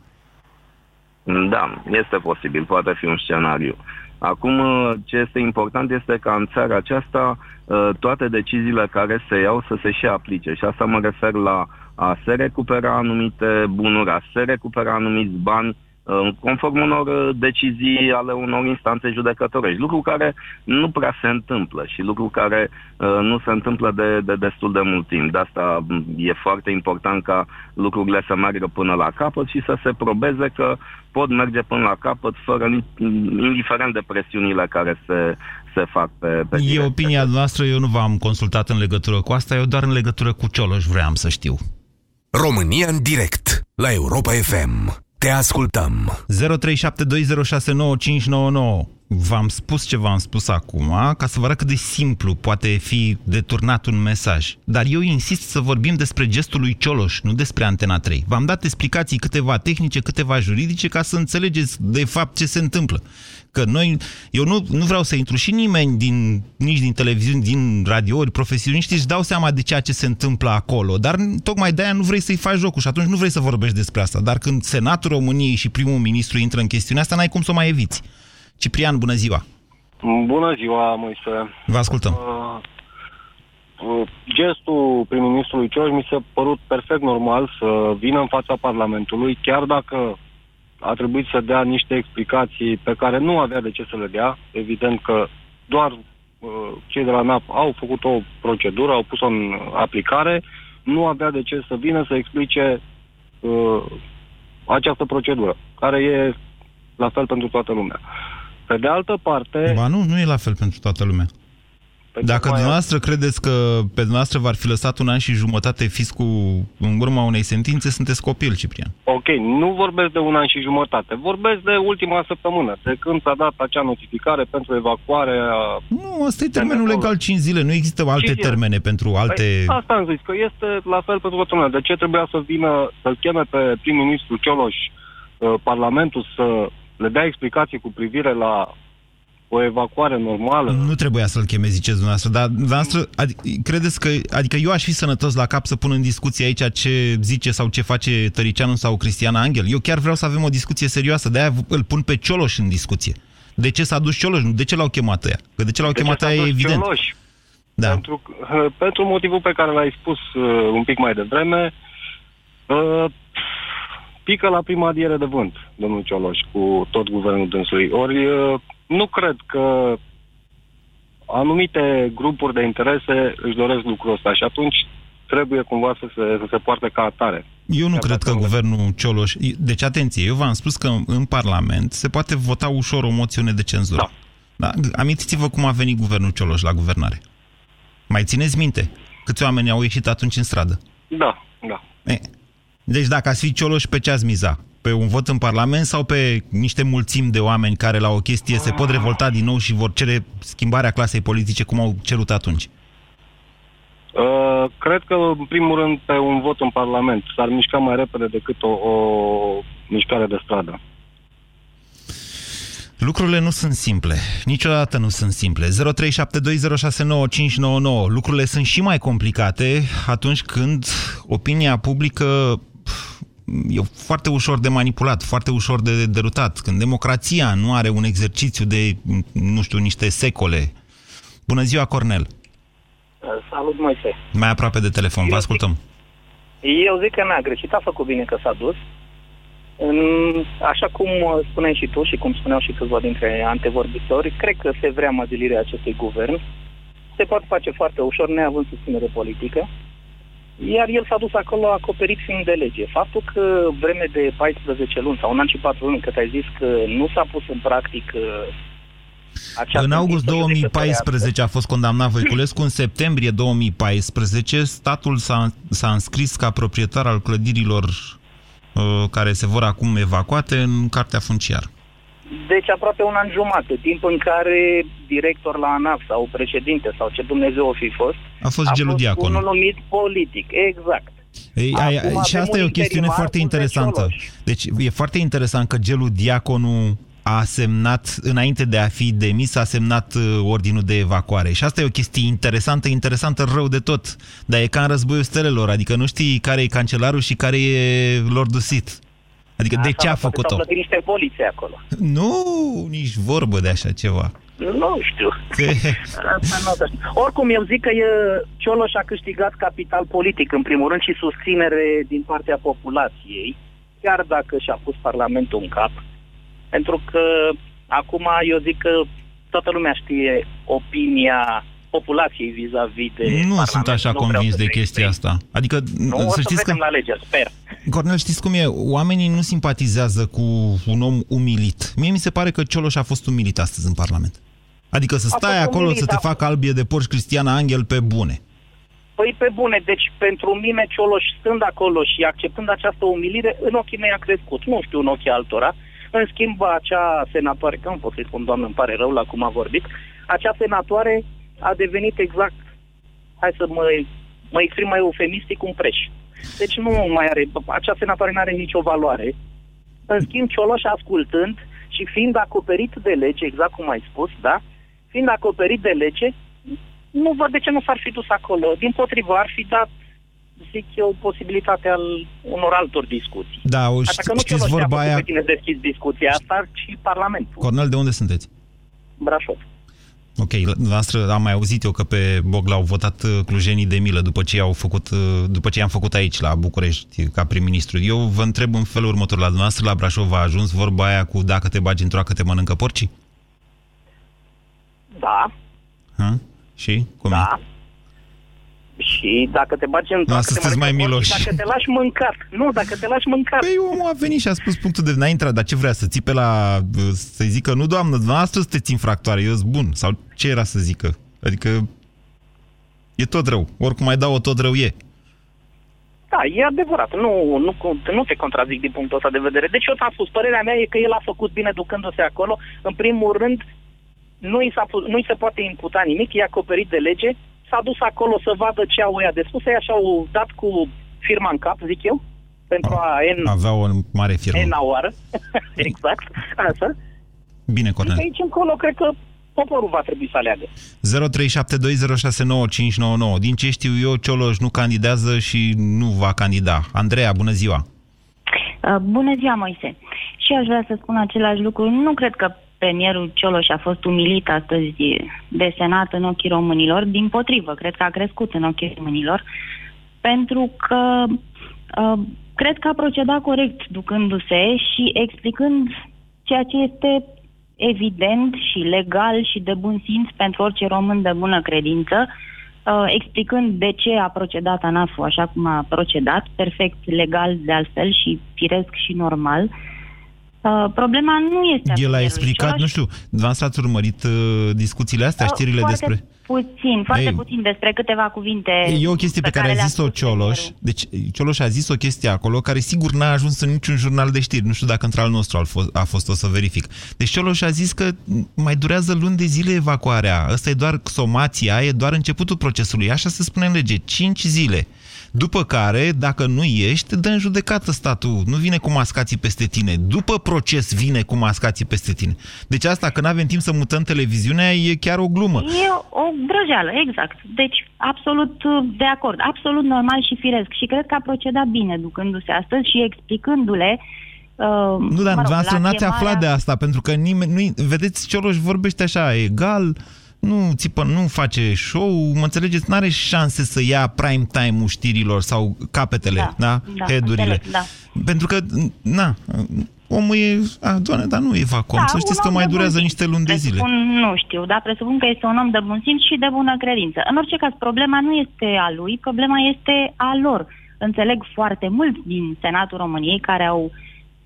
Da, este posibil, poate fi un scenariu. Acum, uh, ce este important este ca în țara aceasta uh, toate deciziile care se iau să se și aplice. Și asta mă refer la a se recupera anumite bunuri, a se recupera anumiți bani, uh, conform unor uh, decizii ale unor instanțe judecătorești. Lucru care nu prea se întâmplă și lucru care uh, nu se întâmplă de, de destul de mult timp. De asta m, e foarte important ca lucrurile să meargă până la capăt și să se probeze că pot merge până la capăt fără ni- indiferent de presiunile care se, se fac pe, pe E opinia noastră, eu nu v-am consultat în legătură cu asta, eu doar în legătură cu Cioloș vreau să știu. România în direct la Europa FM. Te ascultăm. 0372069599. V-am spus ce v-am spus acum, ca să vă arăt cât de simplu poate fi deturnat un mesaj. Dar eu insist să vorbim despre gestul lui Cioloș, nu despre Antena 3. V-am dat explicații câteva tehnice, câteva juridice, ca să înțelegeți de fapt ce se întâmplă. Că noi, eu nu, nu vreau să intru și nimeni din, nici din televiziuni, din radiouri, profesioniști își dau seama de ceea ce se întâmplă acolo, dar tocmai de-aia nu vrei să-i faci jocul și atunci nu vrei să vorbești despre asta. Dar când Senatul României și primul ministru intră în chestiunea asta, n-ai cum să o mai eviți. Ciprian, bună ziua! Bună ziua, Moise. Vă ascultăm. Uh, uh, gestul prim-ministrului Cioloș mi s-a părut perfect normal să vină în fața Parlamentului, chiar dacă a trebuit să dea niște explicații pe care nu avea de ce să le dea. Evident că doar uh, cei de la NAP au făcut o procedură, au pus-o în aplicare, nu avea de ce să vină să explice uh, această procedură, care e la fel pentru toată lumea. Pe de altă parte... Ba nu, nu e la fel pentru toată lumea. Dacă dumneavoastră credeți că pe dumneavoastră v-ar fi lăsat un an și jumătate fiscul în urma unei sentințe, sunteți copil, Ciprian. Ok, nu vorbesc de un an și jumătate, vorbesc de ultima săptămână, de când s-a dat acea notificare pentru evacuare a... Nu, asta e termenul legal 5 zile, nu există alte Cinci zile. termene pentru alte... Păi, asta am zis, că este la fel pentru toată lumea. De ce trebuia să vină, să-l cheme pe prim-ministru Cioloș uh, Parlamentul să le dea explicații cu privire la o evacuare normală? Nu trebuia să-l cheme, ziceți dumneavoastră, dar dumneavoastră, adică, credeți că, adică eu aș fi sănătos la cap să pun în discuție aici ce zice sau ce face Tăricianu sau Cristiana Angel? Eu chiar vreau să avem o discuție serioasă, de-aia îl pun pe Cioloș în discuție. De ce s-a dus Cioloș? De ce l-au chemat ăia? Că de ce l-au De ce chemat s-a ăia e dus evident. Cioloș? Da. Pentru, uh, pentru motivul pe care l-ai spus uh, un pic mai devreme, uh, pică la prima diere de vânt, domnul Cioloș, cu tot guvernul dânsului. Ori uh, nu cred că anumite grupuri de interese își doresc lucrul ăsta și atunci trebuie cumva să se, să se poarte ca atare. Eu nu cred că guvernul Cioloș... Deci, atenție, eu v-am spus că în Parlament se poate vota ușor o moțiune de cenzură. Da. da? Amintiți-vă cum a venit guvernul Cioloș la guvernare. Mai țineți minte? Câți oameni au ieșit atunci în stradă? Da, da. E, deci dacă ați fi Cioloș, pe ce ați miza? Pe un vot în Parlament sau pe niște mulțimi de oameni care la o chestie se pot revolta din nou și vor cere schimbarea clasei politice cum au cerut atunci? Uh, cred că, în primul rând, pe un vot în Parlament s-ar mișca mai repede decât o, o mișcare de stradă. Lucrurile nu sunt simple. Niciodată nu sunt simple. 0372069599. Lucrurile sunt și mai complicate atunci când opinia publică e foarte ușor de manipulat, foarte ușor de derutat. Când democrația nu are un exercițiu de, nu știu, niște secole. Bună ziua, Cornel! Salut, Moise. Mai aproape de telefon, vă ascultăm. Eu zic că n-a greșit, a făcut bine că s-a dus. În, așa cum spuneai și tu și cum spuneau și câțiva dintre antevorbitori, cred că se vrea măzilirea acestui guvern. Se poate face foarte ușor, neavând susținere politică. Iar el s-a dus acolo acoperit fiind de lege. Faptul că vreme de 14 luni sau un an și 4 luni, cât ai zis că nu s-a pus în practic această În august listă 2014 a fost condamnat Voiculescu, în septembrie 2014 statul s-a, s-a înscris ca proprietar al clădirilor uh, care se vor acum evacuate în cartea funciară. Deci aproape un an jumate, timp în care director la ANAF sau președinte sau ce Dumnezeu o fi fost, A fost Gelu fost Diaconu. unul numit politic, exact. Ei, Acum ai, avem și asta un e o chestiune interimar foarte cu interesantă. Cioloș. Deci e foarte interesant că Gelu Diaconu a semnat, înainte de a fi demis, a semnat uh, ordinul de evacuare. Și asta e o chestie interesantă, interesantă rău de tot. Dar e ca în războiul stelelor, adică nu știi care e cancelarul și care e Lord Dusit. Adică de ce a Poate S-au făcut-o? plătit niște poliție acolo. Nu, nici vorbă de așa ceva. Nu știu. Asta nu o să știu. Oricum, eu zic că e, Cioloș a câștigat capital politic, în primul rând, și susținere din partea populației, chiar dacă și-a pus Parlamentul în cap. Pentru că acum eu zic că toată lumea știe opinia populației vis-a-vis de Nu Parlament. sunt așa Nu vreau convins să de fiu chestia asta. Adică, Nu, o să să știți că... vedem la alegeri, sper. Cornel, știți cum e? Oamenii nu simpatizează cu un om umilit. Mie mi se pare că Cioloș a fost umilit astăzi în Parlament. Adică să A stai fost acolo umilit, să te da. facă albie de porci Cristiana Angel pe bune. Păi pe bune, deci pentru mine Cioloș stând acolo și acceptând această umilire, în ochii mei a crescut, nu știu în ochii altora. În schimb, acea senatoare, că nu pot să-i spun, doamnă, îmi pare rău la cum a vorbit, acea senatoare a devenit exact, hai să mă, mă exprim mai eufemistic, un preș. Deci nu mai are, acea senatoare nu are nicio valoare. În schimb, Cioloș ascultând și fiind acoperit de lege, exact cum ai spus, da? Fiind acoperit de lege, nu văd de ce nu s-ar fi dus acolo. Din potrivă, ar fi dat, zic eu, posibilitatea al unor altor discuții. Da, o, Așa ști, că nu știți Cioloș vorba te-a aia... pe tine deschis discuția asta, ci Parlamentul, Cornel, de unde sunteți? Brașov. Ok, noastră am mai auzit eu că pe Bogle au votat uh, clujenii de milă după ce, au făcut, uh, după ce i-am făcut aici, la București, ca prim-ministru. Eu vă întreb în felul următor, la dumneavoastră la Brașov a ajuns vorba aia cu dacă te bagi într-o că te mănâncă porcii? Da, Ha? Și? Cum da. Și dacă te bagi în Da, să sunteți mai miloși. Dacă te lași mâncat. Nu, dacă te lași mâncat. Păi omul a venit și a spus punctul de n-a intrat, dar ce vrea să țipe la... să-i zică, nu doamnă, dumneavoastră sunteți infractoare, eu sunt bun. Sau ce era să zică? Adică e tot rău. Oricum mai dau-o, tot rău e. Da, e adevărat. Nu, nu, nu te contrazic din punctul ăsta de vedere. Deci eu ți-am spus, părerea mea e că el a făcut bine ducându-se acolo. În primul rând, nu i, s-a, pu- nu i se poate imputa nimic, e acoperit de lege. S-a dus acolo să vadă ce au ea de spus. Ei așa au dat cu firma în cap, zic eu, pentru a N, Avea o mare firmă. N oară. [LAUGHS] exact, așa. Bine, Și Cornel. de aici încolo, cred că poporul va trebui să aleagă. 0372069599. Din ce știu eu, Cioloș nu candidează și nu va candida. Andreea, bună ziua! Uh, Bună ziua, Moise. Și aș vrea să spun același lucru. Nu cred că premierul Cioloș a fost umilit astăzi de Senat în ochii românilor. Din potrivă, cred că a crescut în ochii românilor, pentru că uh, cred că a procedat corect ducându-se și explicând ceea ce este evident și legal și de bun simț pentru orice român de bună credință, uh, explicând de ce a procedat ANAF-ul așa cum a procedat, perfect legal de altfel și firesc și normal. Uh, problema nu este... El a premierului explicat, Cioloș. nu știu, v-ați ați urmărit uh, discuțiile astea, Uh, știrile foarte despre... puțin, foarte Ei. puțin despre câteva cuvinte E o chestie pe care a le-a zis-o spus Cioloș. Deci Cioloș a zis o chestie acolo care sigur n-a ajuns în niciun jurnal de știri. Nu știu dacă între al nostru a fost, a fost o să verific. Deci Cioloș a zis că mai durează luni de zile evacuarea. Asta e doar somația, e doar începutul procesului. Așa se spune în lege. 5 zile. După care, dacă nu ești, dă în judecată statul. Nu vine cu mascații peste tine. După proces vine cu mascații peste tine. Deci asta, că nu avem timp să mutăm televiziunea, e chiar o glumă. E o, o vrăjeală, exact. Deci, absolut uh, de acord, absolut normal și firesc. Și cred că a procedat bine ducându-se astăzi și explicându-le Uh, Nu, dar dumneavoastră n-ați aflat de asta, pentru că nimeni... Nu, vedeți, Cioloș vorbește așa, egal, nu țipă, nu face show, mă înțelegeți, n-are șanse să ia prime time-ul știrilor sau capetele, da? da? da, Headurile. înțeleg, da. Pentru că, na, omul e... A, doamne, dar nu evacuăm. Da, să știți un că om mai de bun durează simț. niște luni de zile. Presupun, nu știu, dar presupun că este un om de bun simț și de bună credință. În orice caz, problema nu este a lui, problema este a lor. Înțeleg foarte mult din Senatul României care au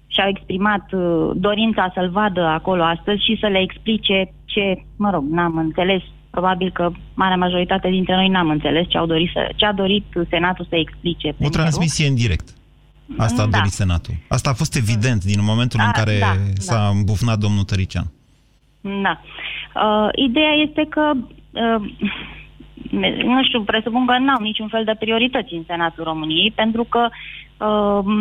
și-au exprimat uh, dorința să-l vadă acolo astăzi și să le explice ce, mă rog, n-am înțeles. Probabil că marea majoritate dintre noi n-am înțeles ce, au dorit să, ce a dorit Senatul să explice. O premierul. transmisie în direct. Asta a Da. dorit Senatul. Asta a fost evident din momentul în Da, care da, s-a îmbufnat domnul Tărician. Da. Uh, ideea este că, uh, nu știu, presupun că n-au niciun fel de priorități în Senatul României, pentru că uh,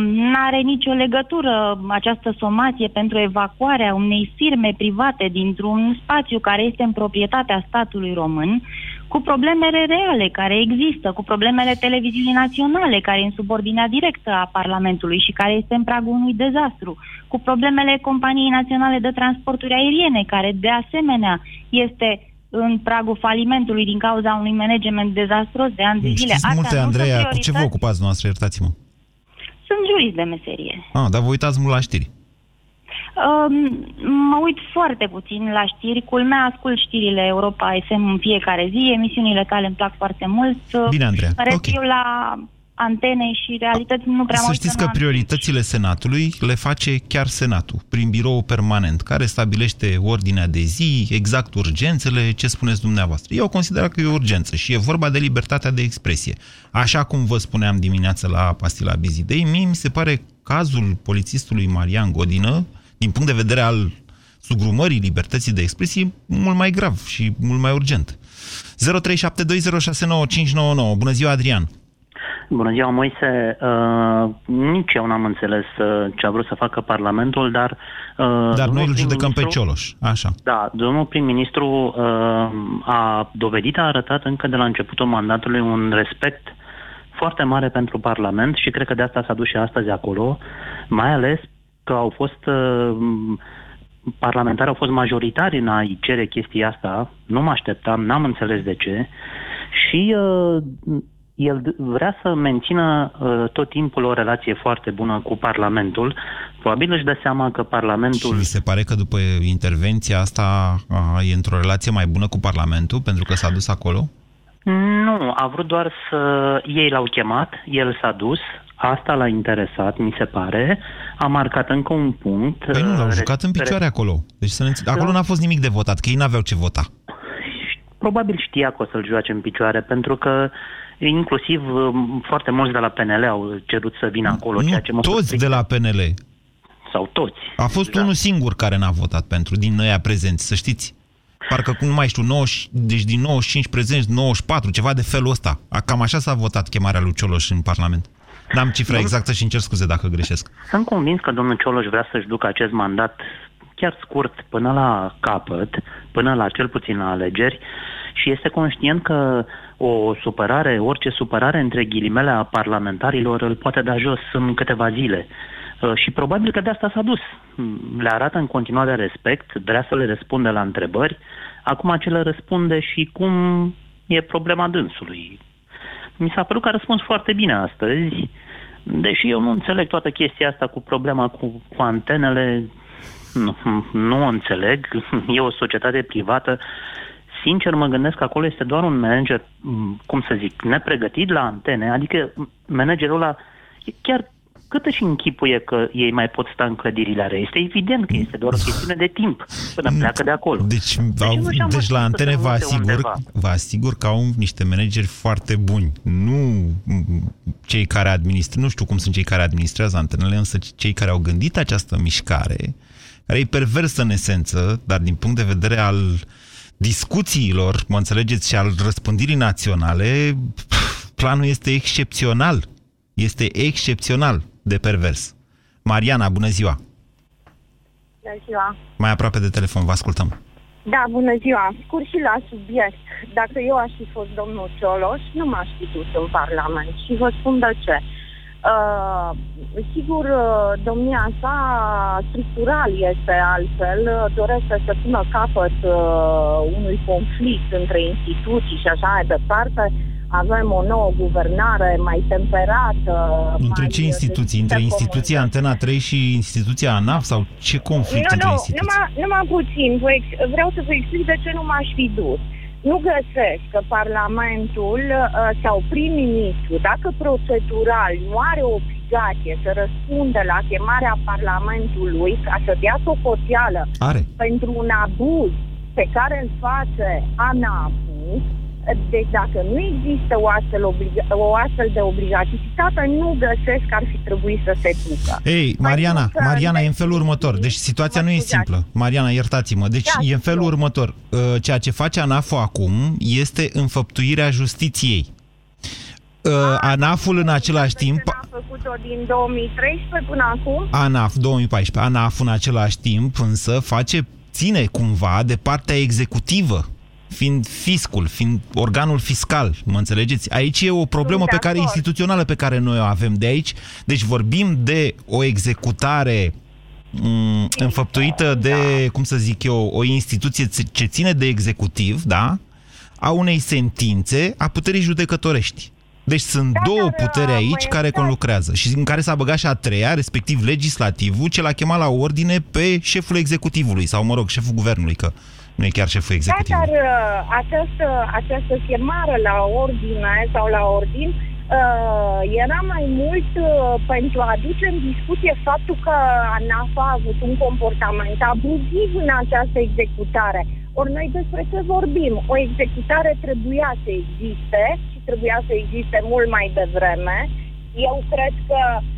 nu are nicio legătură această somație pentru evacuarea unei firme private dintr-un spațiu care este în proprietatea statului român, cu problemele reale care există, cu problemele televiziunii naționale, care e în subordinea directă a Parlamentului și care este în pragul unui dezastru, cu problemele companiei naționale de transporturi aeriene, care de asemenea este în pragul falimentului din cauza unui management dezastros de ani de zile. Știți Astea multe, nu sunt Andreea, cu ce vă priorități, ocupați noastră, iertați-mă? Sunt jurist de meserie. Ah, dar vă uitați mult la știri. Um, mă uit foarte puțin la știri. Culmea, ascult știrile Europa FM în fiecare zi. Emisiunile tale îmi plac foarte mult. Bine, Andreea, Rest ok. eu la antene și realități nu prea mă Să uit știți nu că am- prioritățile Senatului le face chiar Senatul, prin birou permanent, care stabilește ordinea de zi, exact urgențele, ce spuneți dumneavoastră. Eu consider că e o urgență și e vorba de libertatea de expresie. Așa cum vă spuneam dimineața la Pastila Bizidei, mie mi se pare cazul polițistului Marian Godină, din punct de vedere al sugrumării libertății de expresie, mult mai grav și mult mai urgent. 0372069599. Bună ziua, Adrian! Bună ziua, Moise. Uh, nici eu n-am înțeles uh, ce a vrut să facă Parlamentul, dar... Uh, Dar noi domnul îl judecăm pe prim-ministru- Cioloș. Așa. Da, domnul prim-ministru uh, a dovedit, a arătat încă de la începutul mandatului un respect foarte mare pentru Parlament și cred că de asta s-a dus și astăzi acolo, mai ales că au fost uh, parlamentari, au fost majoritari în a-i cere chestia asta, nu mă așteptam, n-am înțeles de ce și uh, el d- vrea să mențină uh, tot timpul o relație foarte bună cu Parlamentul. Probabil își dă seama că Parlamentul... Și mi se pare că după intervenția asta a, e într-o relație mai bună cu Parlamentul, pentru că s-a dus acolo? Nu, a vrut doar să... Ei l-au chemat, el s-a dus, asta l-a interesat, mi se pare, a marcat încă un punct. Păi nu, l-au uh, jucat în re- picioare acolo. Deci să ne înțe- acolo n-a fost nimic de votat, că ei n-aveau ce vota. Probabil știa că o să-l joace în picioare, pentru că inclusiv um, foarte mulți de la PNL au cerut să vină acolo, ceea ce mă Toți de la PNL. Sau toți. A fost Da. unul singur care n-a votat pentru, din ăia prezenți, să știți. Parcă, cum nu mai știu, 90, deci din 95 prezenți, 94, ceva de felul ăsta. A, Cam așa s-a votat chemarea lui Cioloș în Parlament. N-am cifra exactă și încerc scuze dacă greșesc. Sunt convins că domnul Cioloș vrea să-și ducă acest mandat chiar scurt până la capăt, până la cel puțin la alegeri și este conștient că o supărare, orice supărare între ghilimele a parlamentarilor îl poate da jos în câteva zile. Uh, și probabil că de asta s-a dus. Mm, Le arată în continuare respect, vrea să le răspunde la întrebări. Acum ce le răspunde și cum e problema dânsului. Mi s-a părut că a răspuns foarte bine astăzi, deși eu nu înțeleg toată chestia asta cu problema cu, cu antenele. Nu, nu o înțeleg. E o societate privată. Sincer, mă gândesc că acolo este doar un manager, m, cum să zic, nepregătit la antene, adică managerul ăla e chiar cât își închipuie că ei mai pot sta în clădirile alea? Este evident că este doar o chestiune de timp până pleacă de acolo. Deci, au, nu și-am deci la așteptat antene să vă mute asigur, undeva. vă asigur că au niște manageri foarte buni. Nu m, cei care administrează, nu știu cum sunt cei care administrează antenele, însă cei care au gândit această mișcare, care e perversă în esență, dar din punct de vedere al discuțiilor, mă înțelegeți, și al răspândirii naționale, pf, planul este excepțional. Este excepțional de pervers. Mariana, bună ziua! Bună ziua! Mai aproape de telefon, vă ascultăm. Da, bună ziua! Scurt și la subiect. Dacă eu aș fi fost domnul Cioloș, nu m-aș fi dus în Parlament și vă spun de ce. Uh, sigur, uh, domnia sa structural este altfel, uh, dorește să pună capăt uh, unui conflict între instituții și așa mai departe. Avem o nouă guvernare mai temperată. Între mai ce instituții? Între deschisă instituția Antena 3 și instituția ANAF? Sau ce conflict nu, între nu, instituții? numai, numai puțin. Vă ex- vreau să vă explic de ce nu m-aș fi dus. Nu găsesc că Parlamentul uh, sau prim-ministru, dacă procedural nu are obligație să răspunde la chemarea Parlamentului ca să dea socoteală Are. pentru un abuz pe care îl face ANAPU, deci dacă nu există o astfel, obliga- o astfel de obligativitate, nu găsesc că ar fi trebuit să se ducă. Ei, Mariana, Pentru că- Mariana, e în felul următor. Deci situația nu e simplă. Mariana, iertați-mă. Deci Da, e în felul știu. următor. Uh, Ceea ce face ANAF-ul acum este înfăptuirea justiției. Uh, ANAF-ul în același timp Am făcut-o din 2013 până acum. ANAF 2014. ANAF în același timp însă face, ține cumva de partea executivă, fiind fiscul, fiind organul fiscal, mă înțelegeți? Aici e o problemă Sunt de pe care acord. instituțională pe care noi o avem de aici. Deci vorbim de o executare m, înfăptuită de, cum să zic eu, o instituție ț- ce ține de executiv, da? A unei sentințe a puterii judecătorești. Deci sunt Da, două dar, puteri uh, aici mai care exact. conlucrează și în care s-a băgat și a treia, respectiv legislativul, ce l-a chemat la ordine pe șeful executivului sau, mă rog, șeful guvernului, că nu e chiar șeful Da, executivului. dar uh, această, această chemare la ordine sau la ordin uh, era mai mult uh, pentru a aduce în discuție faptul că ANAF a avut un comportament abuziv în această executare. Ori noi despre ce vorbim? O executare trebuia să existe și trebuia să existe mult mai devreme. Eu cred că ANAF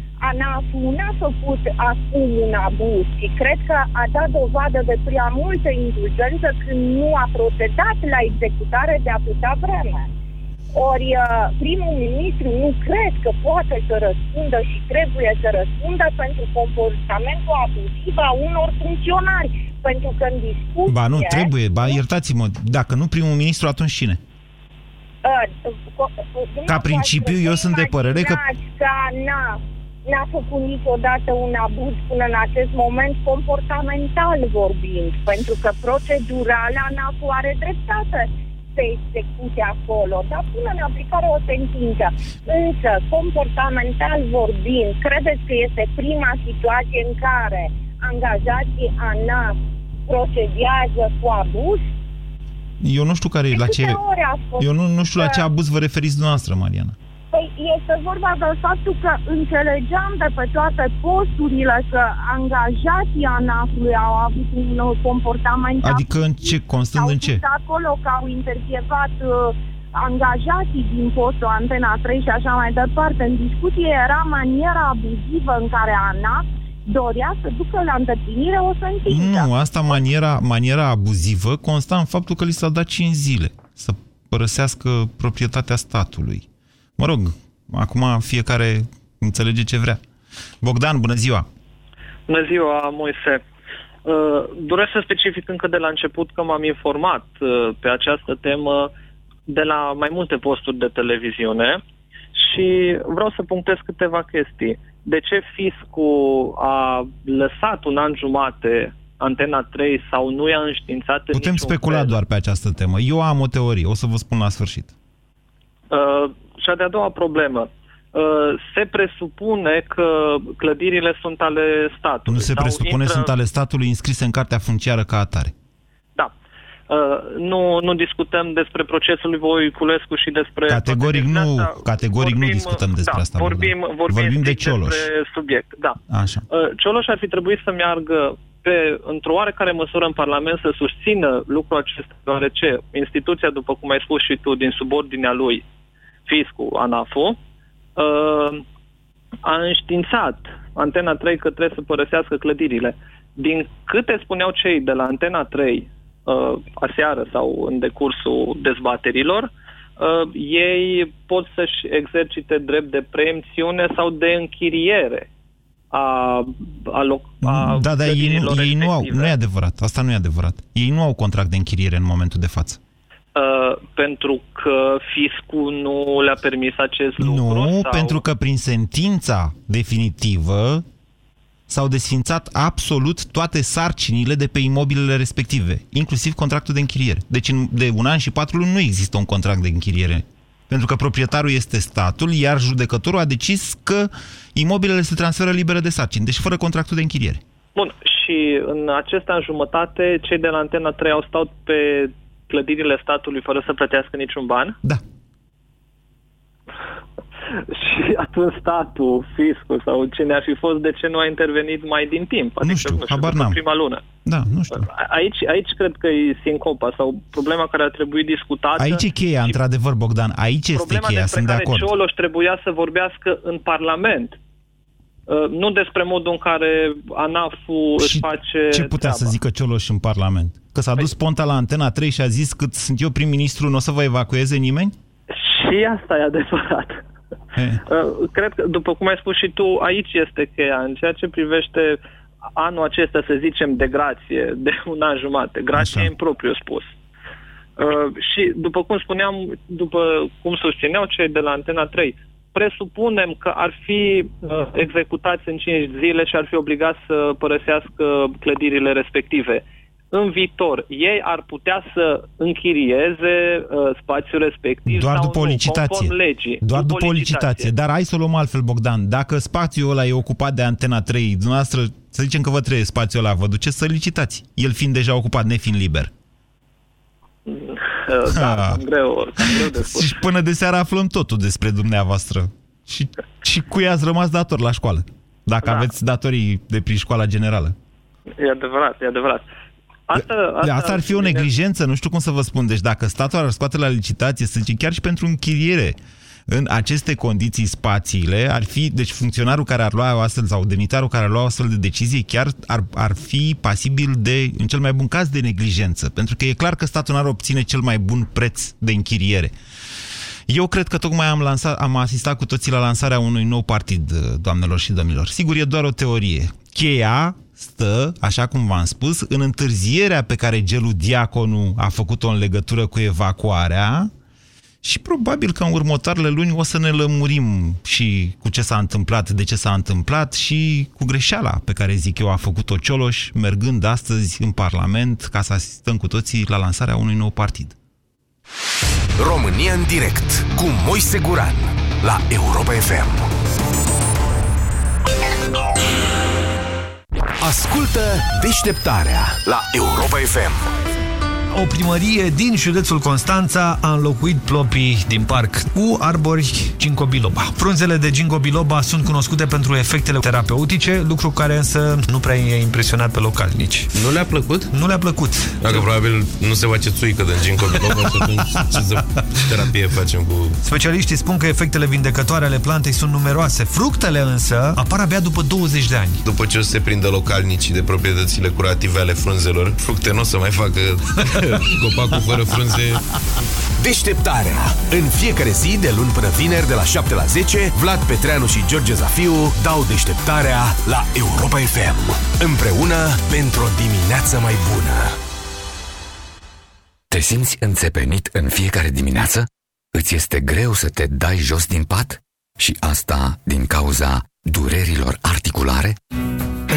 nu a făcut acum un abuz, ci cred că a dat dovadă de prea multă indulgență când nu a procedat la executare de atâta vreme. Ori uh, primul ministru nu cred că poate să răspundă și trebuie să răspundă pentru comportamentul abuziv a unor funcționari. Pentru că în discuție... Ba nu, trebuie, ba iertați-mă, dacă nu primul ministru, atunci cine? Uh, Ca principiu, eu sunt de părere că- că n-a, n-a făcut niciodată un abuz până în acest moment comportamental vorbind, pentru că procedural ANAF are dreptate să execute acolo, dar până în aplicare o sentință. Însă, comportamental vorbind, credeți că este prima situație în care angajații ANAF procedează cu abuz? Eu nu știu care e, la ce... câte ori a fost? Eu nu, nu știu la ce Că- abuz vă referiți dumneavoastră, Mariana. Păi este vorba de faptul că înțelegeam de pe toate posturile că angajații ANAF-ului au avut un uh, comportament Adică în ce? Constând au în ce? spus acolo că au intervievat uh, angajații din postul Antena 3 și așa mai departe. În discuție era maniera abuzivă în care ANAF dorea să ducă la îndeplinire o sentință. Nu, asta maniera, maniera abuzivă consta în faptul că li s-a dat 5 zile să părăsească proprietatea statului. Mă rog, acum fiecare înțelege ce vrea. Bogdan, bună ziua! Bună ziua, Moise. Uh, Doresc să specific încă de la început că m-am informat uh, pe această temă de la mai multe posturi de televiziune și vreau să punctez câteva chestii. de ce fiscul a lăsat un an jumate Antena 3 sau nu i-a înștiințat în Putem niciun specula fel. doar pe această temă. Eu am o teorie, o să vă spun la sfârșit. Uh, și a de-a doua problemă. Uh, se presupune că clădirile sunt ale statului. Nu se sau presupune, sunt ale statului înscrise în cartea funciară ca atare. Da. Uh, nu, nu discutăm despre procesul lui Voiculescu și despre... Categoric toate nu, chestiile astea. categoric nu Vorbim, discutăm despre da, asta. Vorbim, Bogdan. vorbim, vorbim de strict Cioloș. despre subiect, da. Așa. Uh, Cioloș ar fi trebuit să meargă pe, într-o oarecare măsură în Parlament să susțină lucrul acesta, deoarece instituția, după cum ai spus și tu, din subordinea lui, fiscul, ANAFU, uh, a înștiințat Antena 3 că trebuie să părăsească clădirile. Din câte spuneau cei de la Antena 3 uh, aseară sau în decursul dezbaterilor, uh, ei pot să-și exercite drept de preemțiune sau de închiriere a, a, loc, a Da, dar ei, nu, clădirilor ei nu au, respective. nu e adevărat, asta nu e adevărat. Ei nu au contract de închiriere în momentul de față. Uh, pentru că fiscul nu le-a permis acest lucru? Nu, sau... pentru că prin sentința definitivă s-au desfințat absolut toate sarcinile de pe imobilele respective, inclusiv contractul de închiriere. Deci în, de un an și patru luni nu există un contract de închiriere. Pentru că proprietarul este statul, iar judecătorul a decis că imobilele se transferă libere de sarcini, deci fără contractul de închiriere. Bun, și în acest an jumătate, cei de la Antena 3 au stat pe clădirile statului fără să plătească niciun ban? Da. [LAUGHS] și atunci statul, fiscul sau cine ar fi fost, de ce nu a intervenit mai din timp? Adică, Nu știu, habar după n-am. prima lună. Da, nu știu. Aici, aici cred că e sincopa sau problema care ar trebui discutată. Aici e cheia, într-adevăr, Bogdan. Aici este problema cheia, despre sunt de care acord. Cioloș trebuia să vorbească în Parlament. Uh, Nu despre modul în care ANAF-ul își face Ce putea să treaba. zică Cioloș în Parlament? Că s-a dus Ponta la Antena 3 și a zis cât sunt eu prim-ministru, nu o să vă evacueze nimeni? Și asta e adevărat. Uh, Cred că, după cum ai spus și tu, aici este cheia. În ceea ce privește anul acesta, să zicem, de grație, [LAUGHS] de un an jumate. Grație în propriu spus. Uh, și, după cum spuneam, după cum susțineau cei de la Antena 3, presupunem că ar fi uh, executați în 5 zile și ar fi obligați să părăsească clădirile respective. În viitor, ei ar putea să închirieze uh, spațiul respectiv Doar sau după o nu, licitație. conform legii. Doar după, o licitație. Dar hai să o luăm altfel, Bogdan. Dacă spațiul ăla e ocupat de Antena 3, dumneavoastră, să zicem că vă trebuie spațiul ăla, vă duceți să licitați. El fiind deja ocupat, nefiind liber. Uh, da, cam greu, cam greu de spus. Și până de seară aflăm totul despre dumneavoastră. Și, și cui ați rămas dator la școală. Dacă Da. aveți datorii de prin școala generală. E adevărat, e adevărat. Asta, Asta, asta ar fi o neglijență, nu știu cum să vă spun. Deci dacă statul ar scoate la licitație, să zicem, chiar și pentru închiriere, în aceste condiții spațiile, ar fi, deci funcționarul care ar lua o astfel, sau demnitarul care ar lua o astfel de decizie, chiar ar, ar fi pasibil de, în cel mai bun caz, de neglijență. Pentru că e clar că statul nu ar obține cel mai bun preț de închiriere. Eu cred că tocmai am, lansat, am asistat cu toții la lansarea unui nou partid, doamnelor și domnilor. Sigur, e doar o teorie. Cheia stă, așa cum v-am spus, în întârzierea pe care Gelu Diaconu a făcut-o în legătură cu evacuarea și probabil că în următoarele luni o să ne lămurim și cu ce s-a întâmplat, de ce s-a întâmplat și cu greșeala pe care, zic eu, a făcut-o Cioloș mergând astăzi în Parlament ca să asistăm cu toții la lansarea unui nou partid. România în direct cu Moise Guran la Europa FM. Ascultă deșteptarea la Europa FM. O primărie din județul Constanța a înlocuit plopii din parc cu arbori ginkgo biloba. Frunzele de ginkgo biloba sunt cunoscute pentru efectele terapeutice, lucru care însă nu prea e impresionat pe localnici. Nu le-a plăcut? Nu le-a plăcut. Dacă probabil nu se face țuică de ginkgo biloba și atunci ce să terapie facem cu... Specialiștii spun că efectele vindecătoare ale plantei sunt numeroase. Fructele însă apar abia după 20 de ani. După ce o să se prindă localnicii de proprietățile curative ale frunzelor, fructe nu o să mai facă [LAUGHS] copacul fără frunze. Deșteptarea. În fiecare zi, de luni până vineri, de la 7 la 10, Vlad Petreanu și George Zafiu dau deșteptarea la Europa FM. Împreună pentru o dimineață mai bună. Te simți înțepenit în fiecare dimineață? Îți este greu să te dai jos din pat? Și asta din cauza durerilor articulare?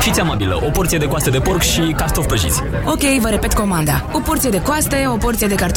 Fiți amabilă, o porție de coaste de porc și cartofi prăjiți. Ok, vă repet comanda. O porție de coaste, o porție de cartofi